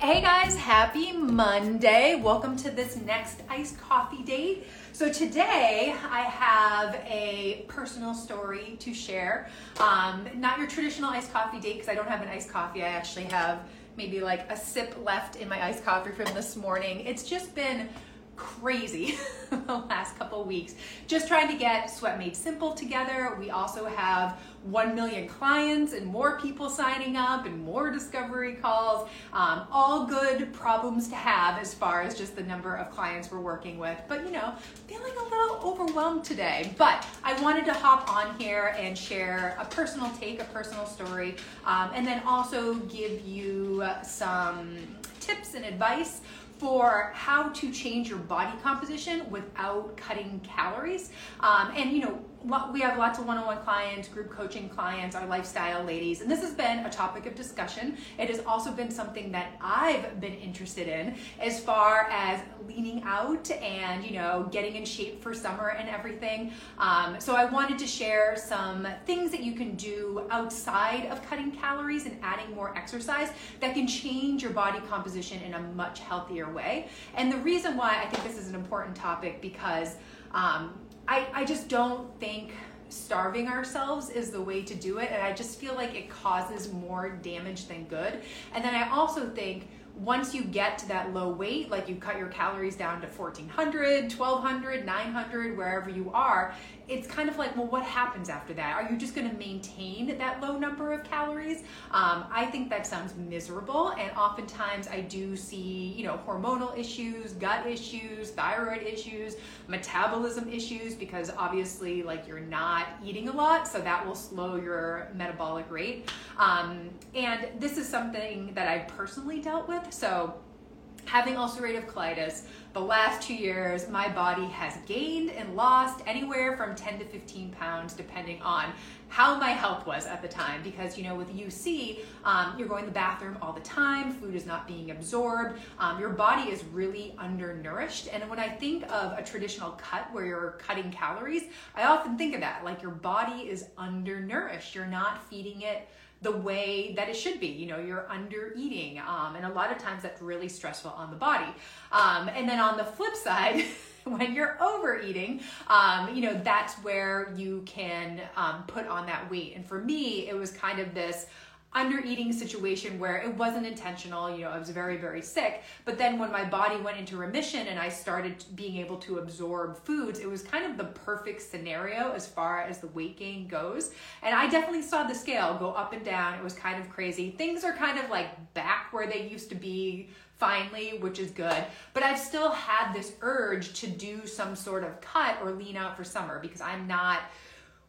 Hey guys, happy Monday. Welcome to this next iced coffee date. So, today I have a personal story to share. Um, not your traditional iced coffee date because I don't have an iced coffee. I actually have maybe like a sip left in my iced coffee from this morning. It's just been crazy the last couple weeks. Just trying to get sweat made simple together. We also have 1 million clients and more people signing up and more discovery calls. Um, all good problems to have as far as just the number of clients we're working with. But you know feeling a little overwhelmed today. But i wanted to hop on here and share a personal take a personal story um, and then also give you some tips and advice for how to change your body composition without cutting calories. Um, and you know, we have lots of one-on-one clients, group coaching clients, our lifestyle ladies, and this has been a topic of discussion. It has also been something that I've been interested in as far as leaning out and you know getting in shape for summer and everything. Um, so I wanted to share some things that you can do outside of cutting calories and adding more exercise that can change your body composition in a much healthier way. And the reason why I think this is an important topic because um, I, I just don't think starving ourselves is the way to do it. And I just feel like it causes more damage than good. And then I also think once you get to that low weight, like you cut your calories down to 1400, 1200, 900, wherever you are, it's kind of like, well, what happens after that? Are you just going to maintain that low number of calories? Um, I think that sounds miserable. And oftentimes I do see, you know, hormonal issues, gut issues, thyroid issues, metabolism issues, because obviously, like, you're not eating a lot. So that will slow your metabolic rate. Um, and this is something that I've personally dealt with. So, having ulcerative colitis, the last two years, my body has gained and lost anywhere from 10 to 15 pounds, depending on how my health was at the time. Because, you know, with UC, um, you're going to the bathroom all the time, food is not being absorbed, um, your body is really undernourished. And when I think of a traditional cut where you're cutting calories, I often think of that like your body is undernourished, you're not feeding it the way that it should be. You know, you're under eating, um, and a lot of times that's really stressful on the body. Um, and then on the flip side, when you're overeating, um, you know, that's where you can um, put on that weight. And for me, it was kind of this under eating situation where it wasn't intentional. You know, I was very, very sick. But then when my body went into remission and I started being able to absorb foods, it was kind of the perfect scenario as far as the weight gain goes. And I definitely saw the scale go up and down. It was kind of crazy. Things are kind of like back where they used to be finally, which is good. But I've still had this urge to do some sort of cut or lean out for summer because I'm not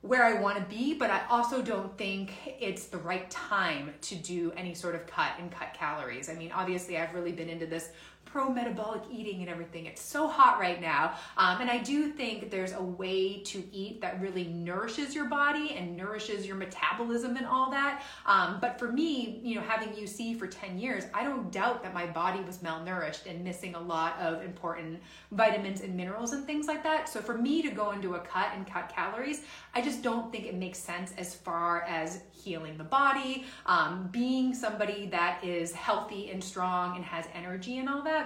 where I want to be, but I also don't think it's the right time to do any sort of cut and cut calories. I mean, obviously, I've really been into this pro metabolic eating and everything. It's so hot right now. Um, and I do think there's a way to eat that really nourishes your body and nourishes your metabolism and all that. Um, but for me, you know, having UC for 10 years, I don't doubt that my body was malnourished and missing a lot of important vitamins and minerals and things like that. So for me to go into a cut and cut calories, I just don't think it makes sense as far as healing the body, um, being somebody that is healthy and strong and has energy and all that.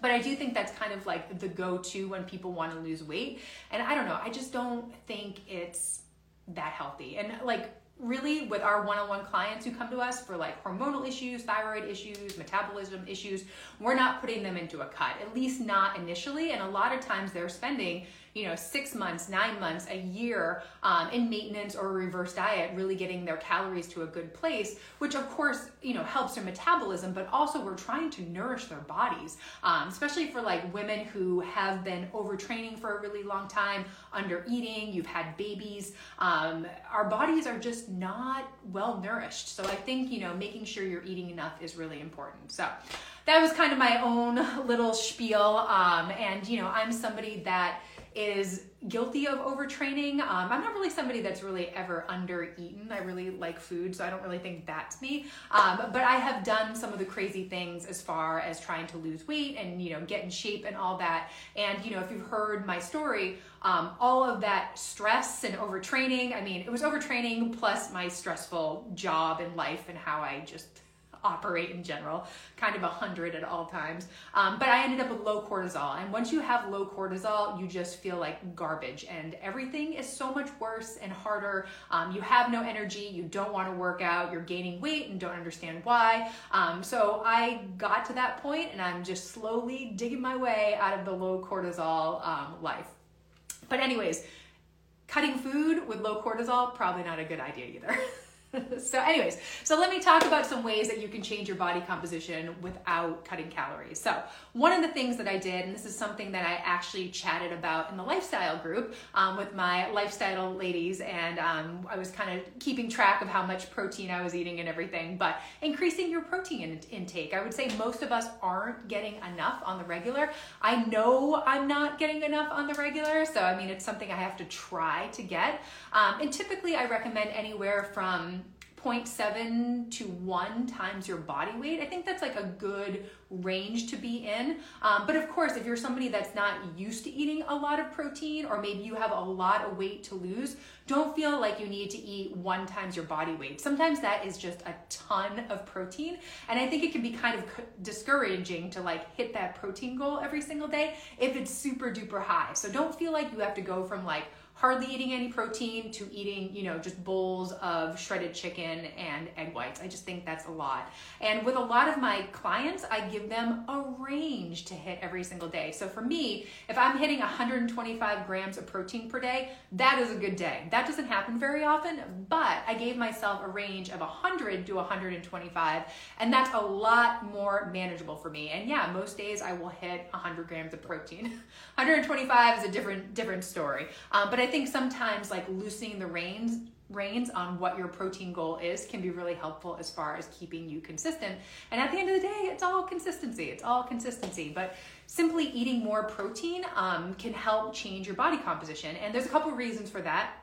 But I do think that's kind of like the go to when people want to lose weight. And I don't know, I just don't think it's that healthy. And like, really with our one-on-one clients who come to us for like hormonal issues thyroid issues metabolism issues we're not putting them into a cut at least not initially and a lot of times they're spending you know, six months, nine months, a year um, in maintenance or reverse diet, really getting their calories to a good place, which of course, you know, helps their metabolism, but also we're trying to nourish their bodies, um, especially for like women who have been overtraining for a really long time, under eating, you've had babies. Um, our bodies are just not well nourished. So I think, you know, making sure you're eating enough is really important. So, that was kind of my own little spiel. Um, and, you know, I'm somebody that is guilty of overtraining. Um, I'm not really somebody that's really ever under eaten. I really like food, so I don't really think that's me. Um, but I have done some of the crazy things as far as trying to lose weight and you know get in shape and all that. And you know, if you've heard my story, um, all of that stress and overtraining. I mean, it was overtraining plus my stressful job and life and how I just operate in general, kind of a hundred at all times. Um, but I ended up with low cortisol, and once you have low cortisol, you just feel like garbage, and everything is so much worse and harder. Um, you have no energy, you don't want to work out, you're gaining weight and don't understand why. Um, so I got to that point, and I'm just slowly digging my way out of the low cortisol um, life. But anyways, cutting food with low cortisol probably not a good idea either. so anyways so let me talk about some ways that you can change your body composition without cutting calories. So one of the things that i did and this is something that i actually chatted about in the lifestyle group um, with my lifestyle ladies and um, i was kind of keeping track of how much protein i was eating and everything but increasing your protein in- intake. I would say most of us aren't getting enough on the regular. I know i'm not getting enough on the regular so i mean it's something i have to try to get. Um, and typically i recommend anywhere from 0.7 to 1 times your body weight. I think that's like a good range to be in. Um, but of course, if you're somebody that's not used to eating a lot of protein, or maybe you have a lot of weight to lose, don't feel like you need to eat one times your body weight. Sometimes that is just a ton of protein. And I think it can be kind of discouraging to like hit that protein goal every single day if it's super duper high. So don't feel like you have to go from like hardly eating any protein to eating, you know, just bowls of shredded chicken and egg whites. I just think that's a lot. And with a lot of my clients, I give them a range to hit every single day. So for me, if I'm hitting 125 grams of protein per day, that is a good day. That doesn't happen very often, but I gave myself a range of 100 to 125, and that's a lot more manageable for me. And yeah, most days I will hit 100 grams of protein. 125 is a different different story. Um, but I think sometimes like loosening the reins reins on what your protein goal is can be really helpful as far as keeping you consistent. And at the end of the day, it's all consistency. It's all consistency. But simply eating more protein um, can help change your body composition. And there's a couple reasons for that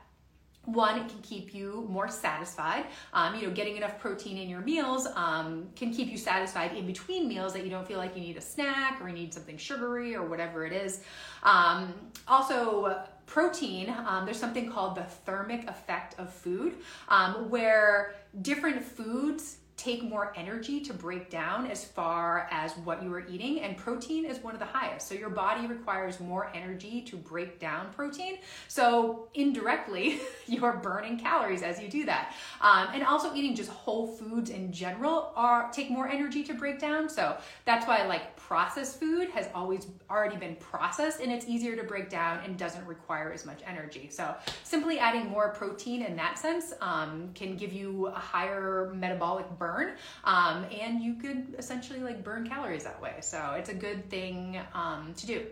one it can keep you more satisfied um, you know getting enough protein in your meals um, can keep you satisfied in between meals that you don't feel like you need a snack or you need something sugary or whatever it is um, also protein um, there's something called the thermic effect of food um, where different foods take more energy to break down as far as what you are eating and protein is one of the highest. So your body requires more energy to break down protein. So indirectly you are burning calories as you do that. Um, and also eating just whole foods in general are take more energy to break down. So that's why like processed food has always already been processed and it's easier to break down and doesn't require as much energy. So simply adding more protein in that sense um, can give you a higher metabolic burn burn um, and you could essentially like burn calories that way so it's a good thing um, to do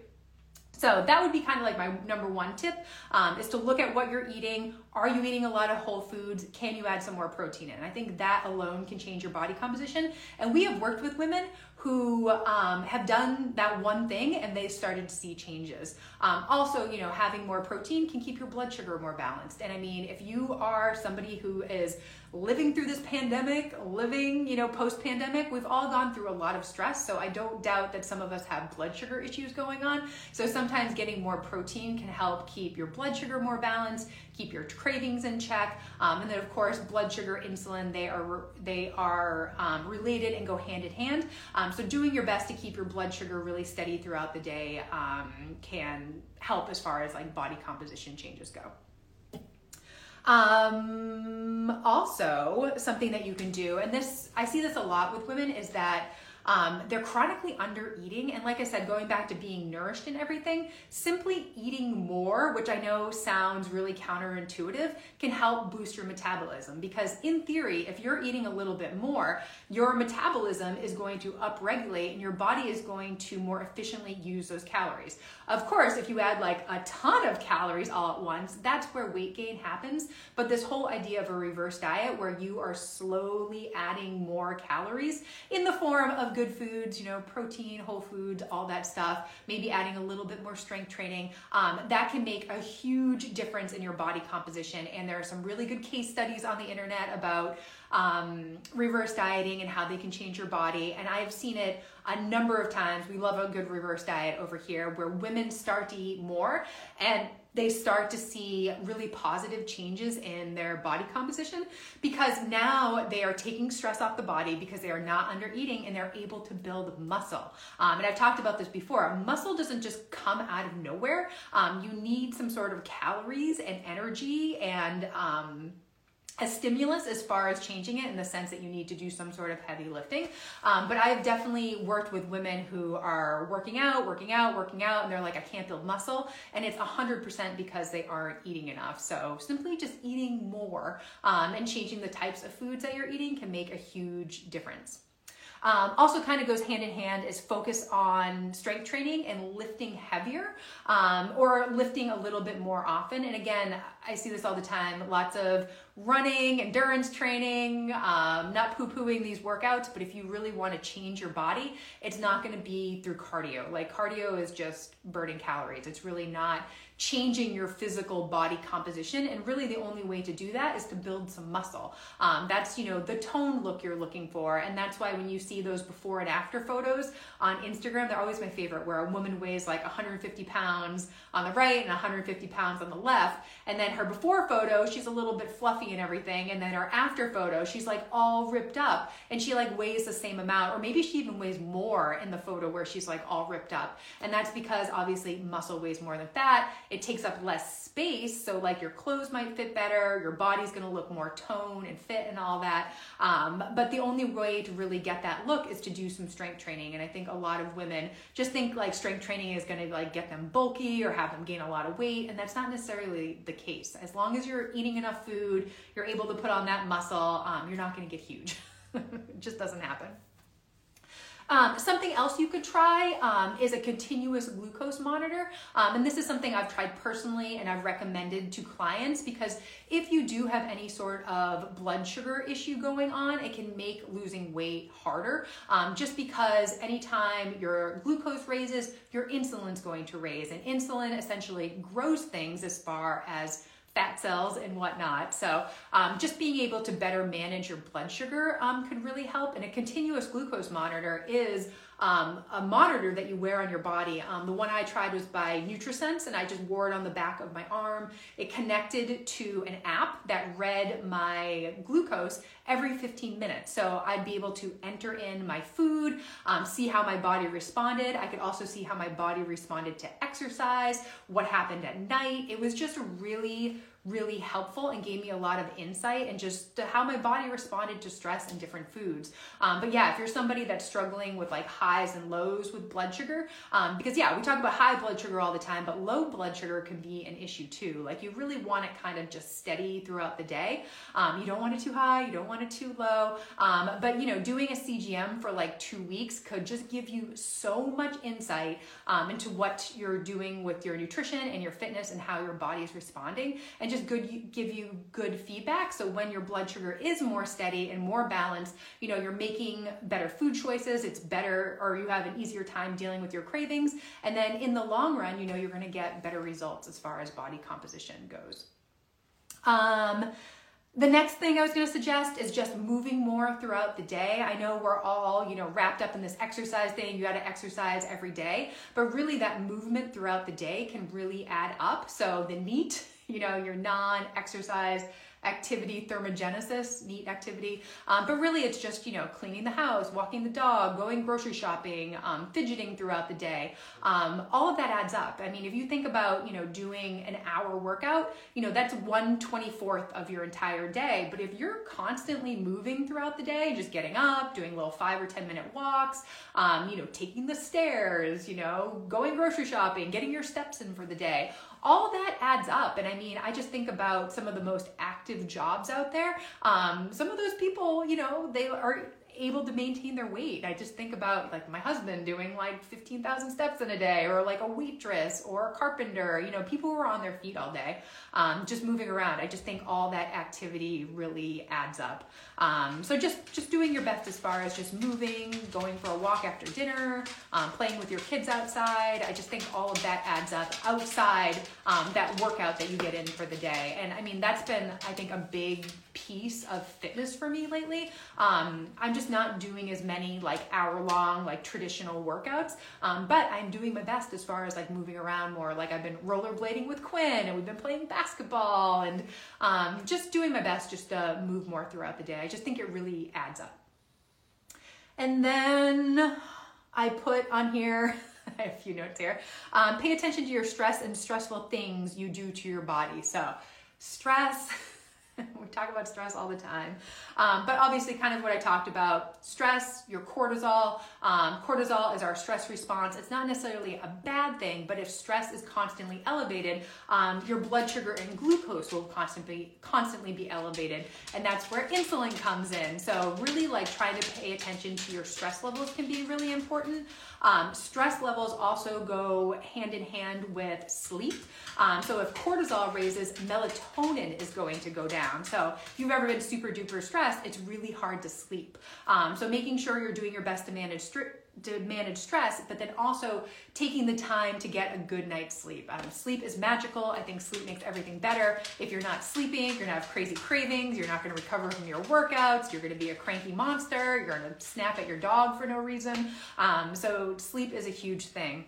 so that would be kind of like my number one tip um, is to look at what you're eating. Are you eating a lot of whole foods? Can you add some more protein in? I think that alone can change your body composition. And we have worked with women who um, have done that one thing and they started to see changes. Um, also, you know, having more protein can keep your blood sugar more balanced. And I mean, if you are somebody who is living through this pandemic, living, you know, post pandemic, we've all gone through a lot of stress. So I don't doubt that some of us have blood sugar issues going on. So sometimes getting more protein can help keep your blood sugar more balanced, keep your cravings in check. Um, and then of course, blood sugar, insulin, they are they are um, related and go hand in hand. Um, so doing your best to keep your blood sugar really steady throughout the day um, can help as far as like body composition changes go. Um, also, something that you can do, and this I see this a lot with women, is that um, they're chronically under eating. And like I said, going back to being nourished and everything, simply eating more, which I know sounds really counterintuitive, can help boost your metabolism. Because in theory, if you're eating a little bit more, your metabolism is going to upregulate and your body is going to more efficiently use those calories. Of course, if you add like a ton of calories all at once, that's where weight gain happens. But this whole idea of a reverse diet where you are slowly adding more calories in the form of of good foods, you know, protein, whole foods, all that stuff, maybe adding a little bit more strength training, um, that can make a huge difference in your body composition. And there are some really good case studies on the internet about um, reverse dieting and how they can change your body. And I've seen it a number of times. We love a good reverse diet over here where women start to eat more and they start to see really positive changes in their body composition because now they are taking stress off the body because they are not under eating and they're able to build muscle. Um, and I've talked about this before. Muscle doesn't just come out of nowhere. Um, you need some sort of calories and energy and um, a stimulus as far as changing it in the sense that you need to do some sort of heavy lifting. Um, but I've definitely worked with women who are working out, working out, working out, and they're like, I can't build muscle. And it's 100% because they aren't eating enough. So simply just eating more um, and changing the types of foods that you're eating can make a huge difference. Um, also, kind of goes hand in hand is focus on strength training and lifting heavier um, or lifting a little bit more often. And again, I see this all the time lots of running, endurance training, um, not poo pooing these workouts, but if you really want to change your body, it's not going to be through cardio. Like, cardio is just burning calories, it's really not changing your physical body composition and really the only way to do that is to build some muscle. Um, that's you know the tone look you're looking for and that's why when you see those before and after photos on instagram they're always my favorite where a woman weighs like 150 pounds on the right and 150 pounds on the left and then her before photo she's a little bit fluffy and everything and then her after photo she's like all ripped up and she like weighs the same amount or maybe she even weighs more in the photo where she's like all ripped up and that's because obviously muscle weighs more than fat it takes up less space. So, like your clothes might fit better, your body's gonna look more toned and fit and all that. Um, but the only way to really get that look is to do some strength training. And I think a lot of women just think like strength training is gonna like get them bulky or have them gain a lot of weight. And that's not necessarily the case. As long as you're eating enough food, you're able to put on that muscle, um, you're not gonna get huge. it just doesn't happen. Um, something else you could try um, is a continuous glucose monitor. Um, and this is something I've tried personally and I've recommended to clients because if you do have any sort of blood sugar issue going on, it can make losing weight harder um, just because anytime your glucose raises, your insulin's going to raise. And insulin essentially grows things as far as fat cells and whatnot. So, um, just being able to better manage your blood sugar um, really help. And a continuous glucose monitor is um, a monitor that you wear on your body. Um, the one I tried was by NutriSense, and I just wore it on the back of my arm. It connected to an app that read my glucose every 15 minutes. So I'd be able to enter in my food, um, see how my body responded. I could also see how my body responded to exercise, what happened at night. It was just really really helpful and gave me a lot of insight and just how my body responded to stress and different foods. Um, but yeah, if you're somebody that's struggling with like highs and lows with blood sugar, um, because yeah, we talk about high blood sugar all the time, but low blood sugar can be an issue too. Like you really want it kind of just steady throughout the day. Um, you don't want it too high, you don't want it too low. Um, but you know, doing a CGM for like two weeks could just give you so much insight um, into what you're doing with your nutrition and your fitness and how your body is responding. And just good give you good feedback. So when your blood sugar is more steady and more balanced, you know, you're making better food choices, it's better or you have an easier time dealing with your cravings. And then in the long run, you know, you're going to get better results as far as body composition goes. Um, the next thing I was going to suggest is just moving more throughout the day. I know we're all, you know, wrapped up in this exercise thing. You got to exercise every day, but really that movement throughout the day can really add up. So the NEAT you know, your non-exercise activity thermogenesis, neat activity. Um, but really, it's just, you know, cleaning the house, walking the dog, going grocery shopping, um, fidgeting throughout the day. Um, all of that adds up. I mean, if you think about, you know, doing an hour workout, you know, that's 1 24th of your entire day. But if you're constantly moving throughout the day, just getting up, doing little five or 10 minute walks, um, you know, taking the stairs, you know, going grocery shopping, getting your steps in for the day, all that adds up. And I mean, I just think about some of the most active jobs out there. Um, some of those people, you know, they are able to maintain their weight. I just think about like my husband doing like 15,000 steps in a day, or like a waitress or a carpenter, you know, people who are on their feet all day, um, just moving around. I just think all that activity really adds up. Um, so just, just doing your best as far as just moving, going for a walk after dinner, um, playing with your kids outside. I just think all of that adds up outside um, that workout that you get in for the day. And I mean, that's been, I think, a big piece of fitness for me lately. Um, I'm just not doing as many like hour long, like traditional workouts, um, but I'm doing my best as far as like moving around more. Like I've been rollerblading with Quinn and we've been playing basketball and um, just doing my best just to move more throughout the day. I just think it really adds up. And then I put on here, I have a few notes here. Um, pay attention to your stress and stressful things you do to your body. So, stress. we talk about stress all the time. Um, but obviously, kind of what I talked about stress, your cortisol. Um, cortisol is our stress response. It's not necessarily a bad thing, but if stress is constantly elevated, um, your blood sugar and glucose will constantly, constantly be elevated. And that's where insulin comes in. So, really, like trying to pay attention to your stress levels can be really important. Um, stress levels also go hand in hand with sleep. Um, so, if cortisol raises, melatonin is going to go down. So, if you've ever been super duper stressed, it's really hard to sleep. Um, so, making sure you're doing your best to manage stri- to manage stress, but then also taking the time to get a good night's sleep. Um, sleep is magical. I think sleep makes everything better. If you're not sleeping, you're gonna have crazy cravings. You're not gonna recover from your workouts. You're gonna be a cranky monster. You're gonna snap at your dog for no reason. Um, so sleep is a huge thing.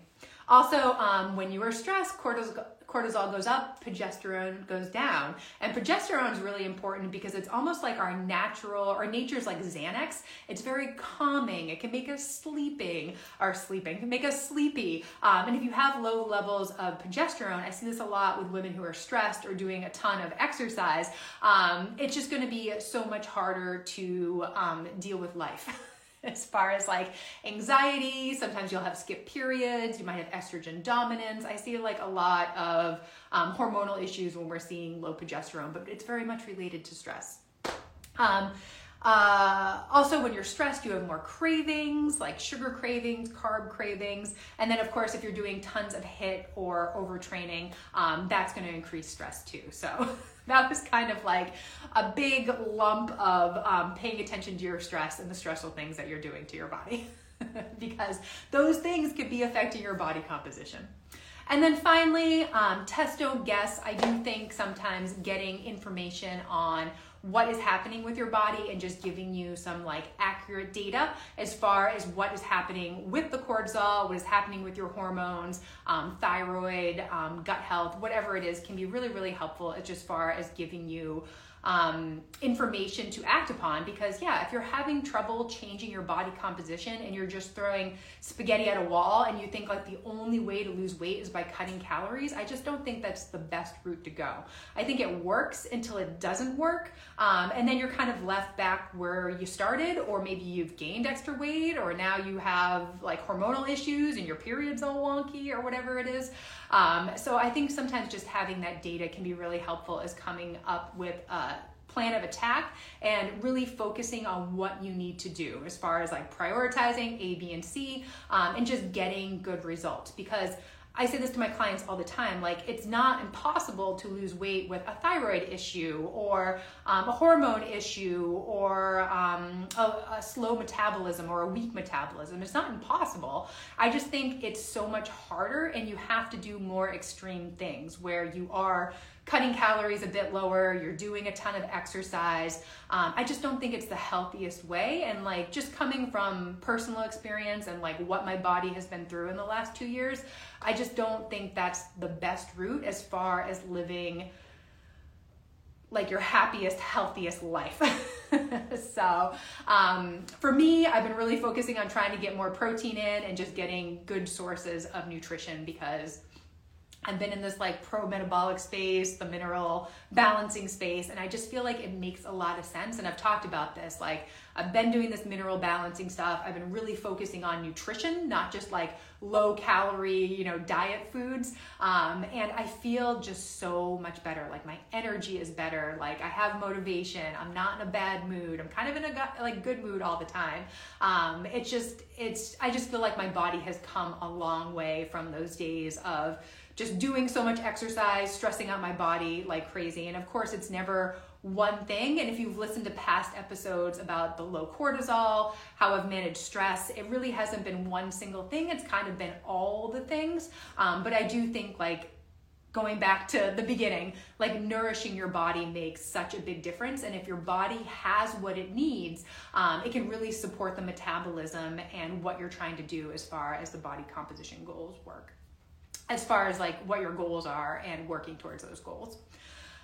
Also, um, when you are stressed, cortisol, cortisol goes up, progesterone goes down. And progesterone is really important because it's almost like our natural or nature's like Xanax. It's very calming. It can make us sleeping or sleeping, can make us sleepy. Um, and if you have low levels of progesterone, I see this a lot with women who are stressed or doing a ton of exercise. Um, it's just to be so much harder to um, deal with life. as far as like anxiety. Sometimes you'll have skip periods. You might have estrogen dominance. I see like a lot of um, hormonal issues when we're seeing low progesterone, but it's very much related to stress. Um, uh, also, when you're stressed, you have more cravings, like sugar cravings, carb cravings. And then, of course, if you're doing tons of HIIT or overtraining, um, that's going to increase stress too. So, that was kind of like a big lump of um, paying attention to your stress and the stressful things that you're doing to your body because those things could be affecting your body composition. And then finally, um, test don't guess. I do think sometimes getting information on what is happening with your body and just giving you some like accurate data as far as what is happening with the cortisol, what is happening with your hormones, um, thyroid, um, gut health, whatever it is, can be really, really helpful as far as giving you um, information to act upon because yeah if you're having trouble changing your body composition and you're just throwing spaghetti at a wall and you think like the only way to lose weight is by cutting calories i just don't think that's the best route to go. I think it works until it doesn't work um, and then you're kind of left back where you started or maybe you've gained extra weight or now you have like hormonal issues and your period's all wonky or whatever it is. Um, so I think sometimes just having that data can be really helpful as coming up with a plan of attack and really focusing on what you need to do as far as like prioritizing A, B, and C um, and just getting good results because I say this to my clients all the time like, it's not impossible to lose weight with a thyroid issue or um, a hormone issue or um, a, a, slow metabolism or a weak metabolism. It's not impossible. I just think it's so much harder and you have to do more extreme things where you are cutting calories a bit lower, you're doing a ton of exercise. Um, I just don't think it's the healthiest way. And like just coming from personal experience and like what my body has been through in the last two years, I just don't think that's the best route as far as living like your happiest, healthiest life. so, um, for me, I've been really focusing on trying to get more protein in and just getting good sources of nutrition because I've been in this like pro metabolic space, the mineral balancing space, and I just feel like it makes a lot of sense. And I've talked about this. Like, I've been doing this mineral balancing stuff. I've been really focusing on nutrition, not just like low calorie, you know, diet foods. Um, and I feel just so much better. Like, my energy is better. Like, I have motivation. I'm not in a bad mood. I'm kind of in a like good mood all the time. Um, it's just, it's, I just feel like my body has come a long way from those days of, just doing so much exercise, stressing out my body like crazy. And of course, it's never one thing. And if you've listened to past episodes about the low cortisol, how I've managed stress, it really hasn't been one single thing. It's kind of been all the things. Um, but I do think like going back to the beginning, like nourishing your body makes such a big difference. And if your body has what it needs, um, it can really support the metabolism and what you're trying to do as far as the body composition goals work as far as like what your goals are and working towards those goals.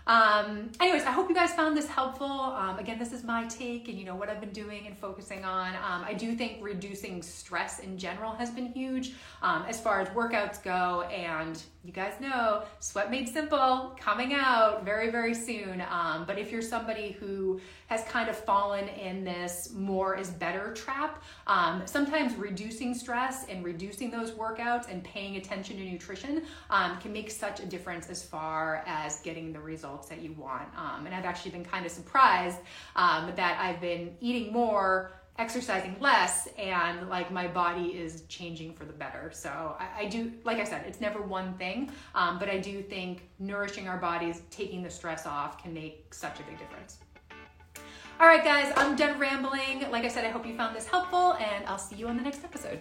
Um, anyways, I hope you guys found this helpful. Um, again, this is my take and you know what I've been doing and focusing on. Um, I do think reducing stress in general has been huge um, as far as workouts go. And you guys know Sweat Made Simple coming out very, very soon. Um, but if you're somebody who has kind of fallen in this more is better trap, um, sometimes reducing stress and reducing those workouts and paying attention to nutrition can make such a difference as far as getting the results results that you want. Um, and I've actually been kind of surprised um, that I've been eating more, exercising less, and like my body is changing for the better. So I, I do, like I said, it's never one thing, um, but I do think nourishing our bodies, taking the stress off, can make such a big difference. All right, guys, I'm done rambling. Like I said, I hope you found this helpful, and I'll see you on the next episode.